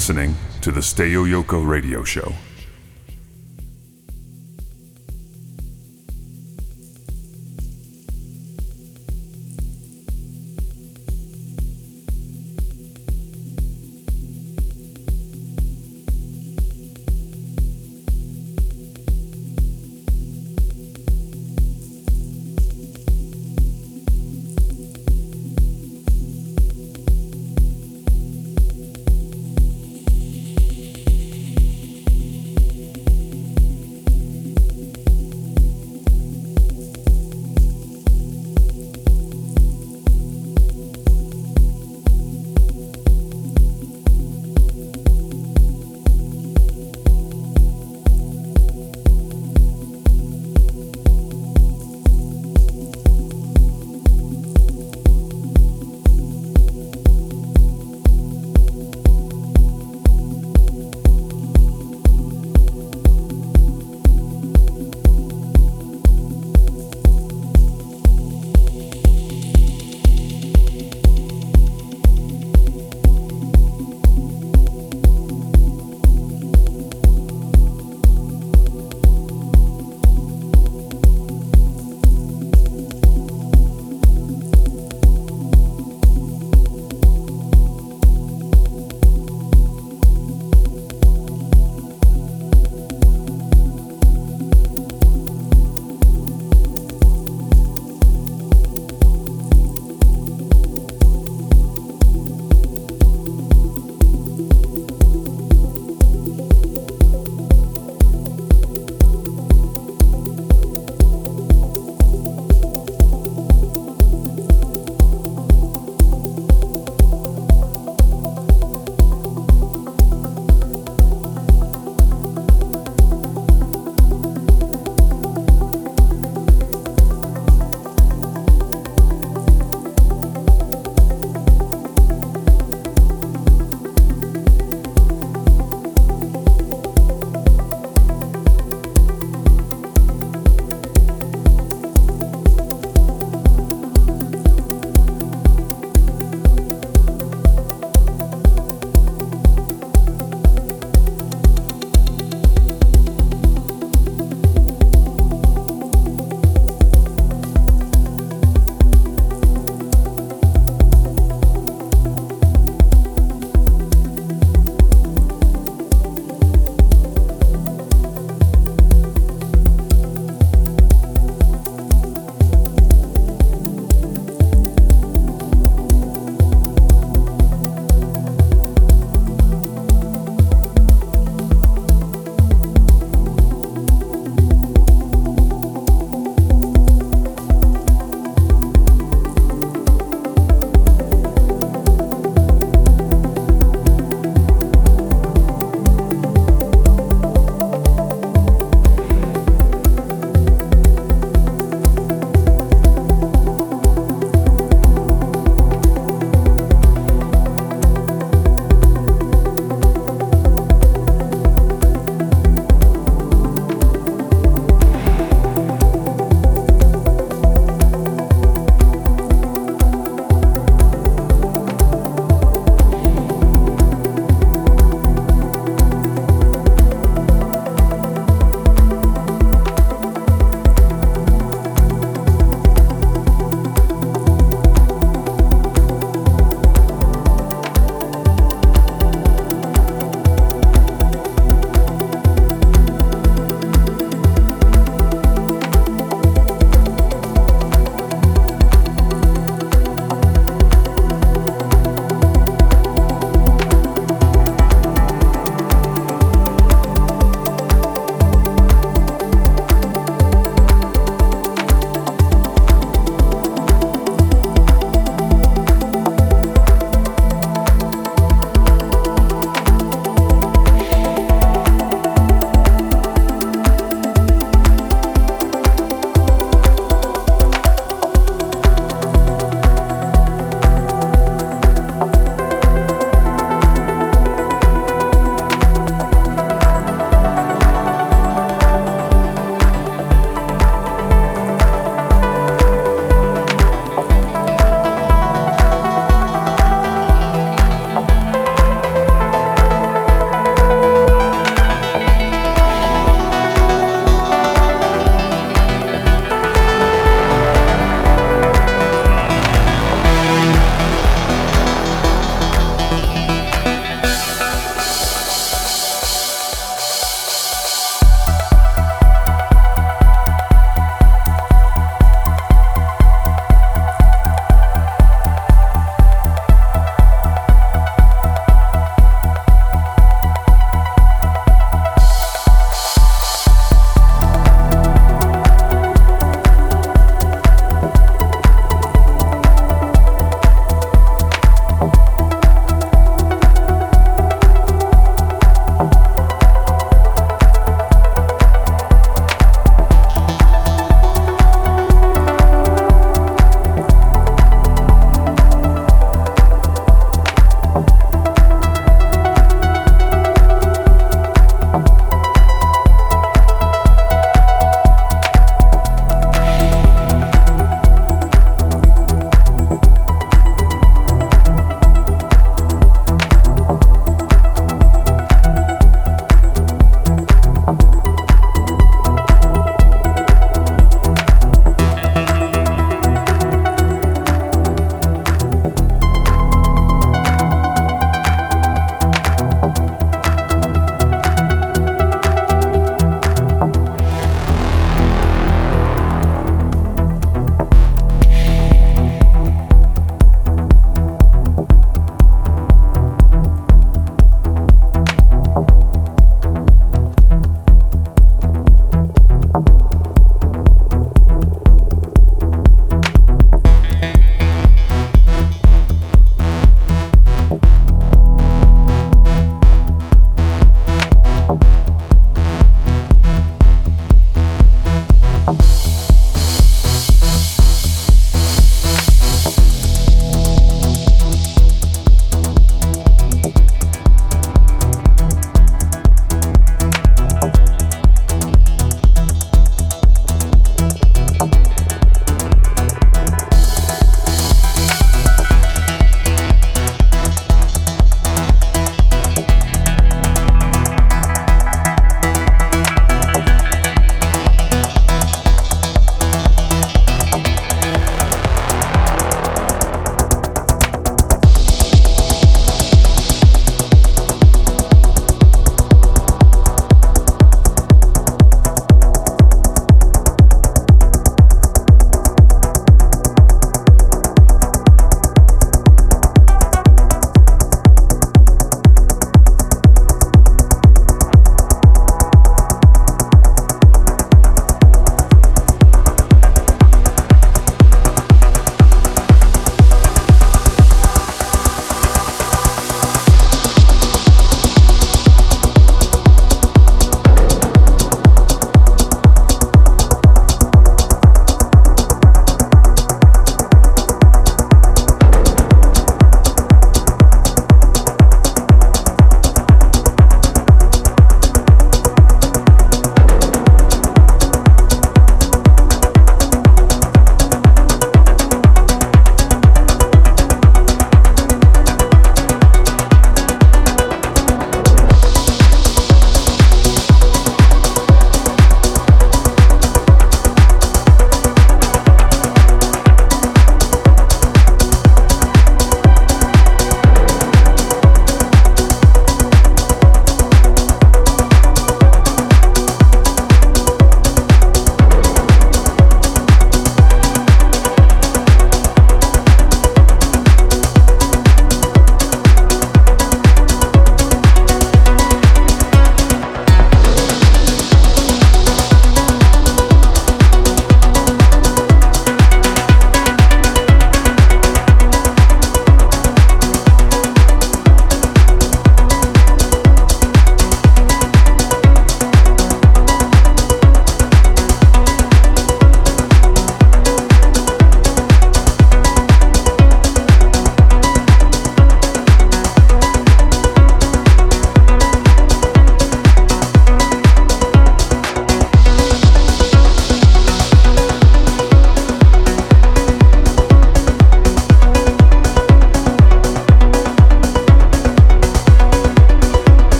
Listening to the Stay Yoko Radio Show.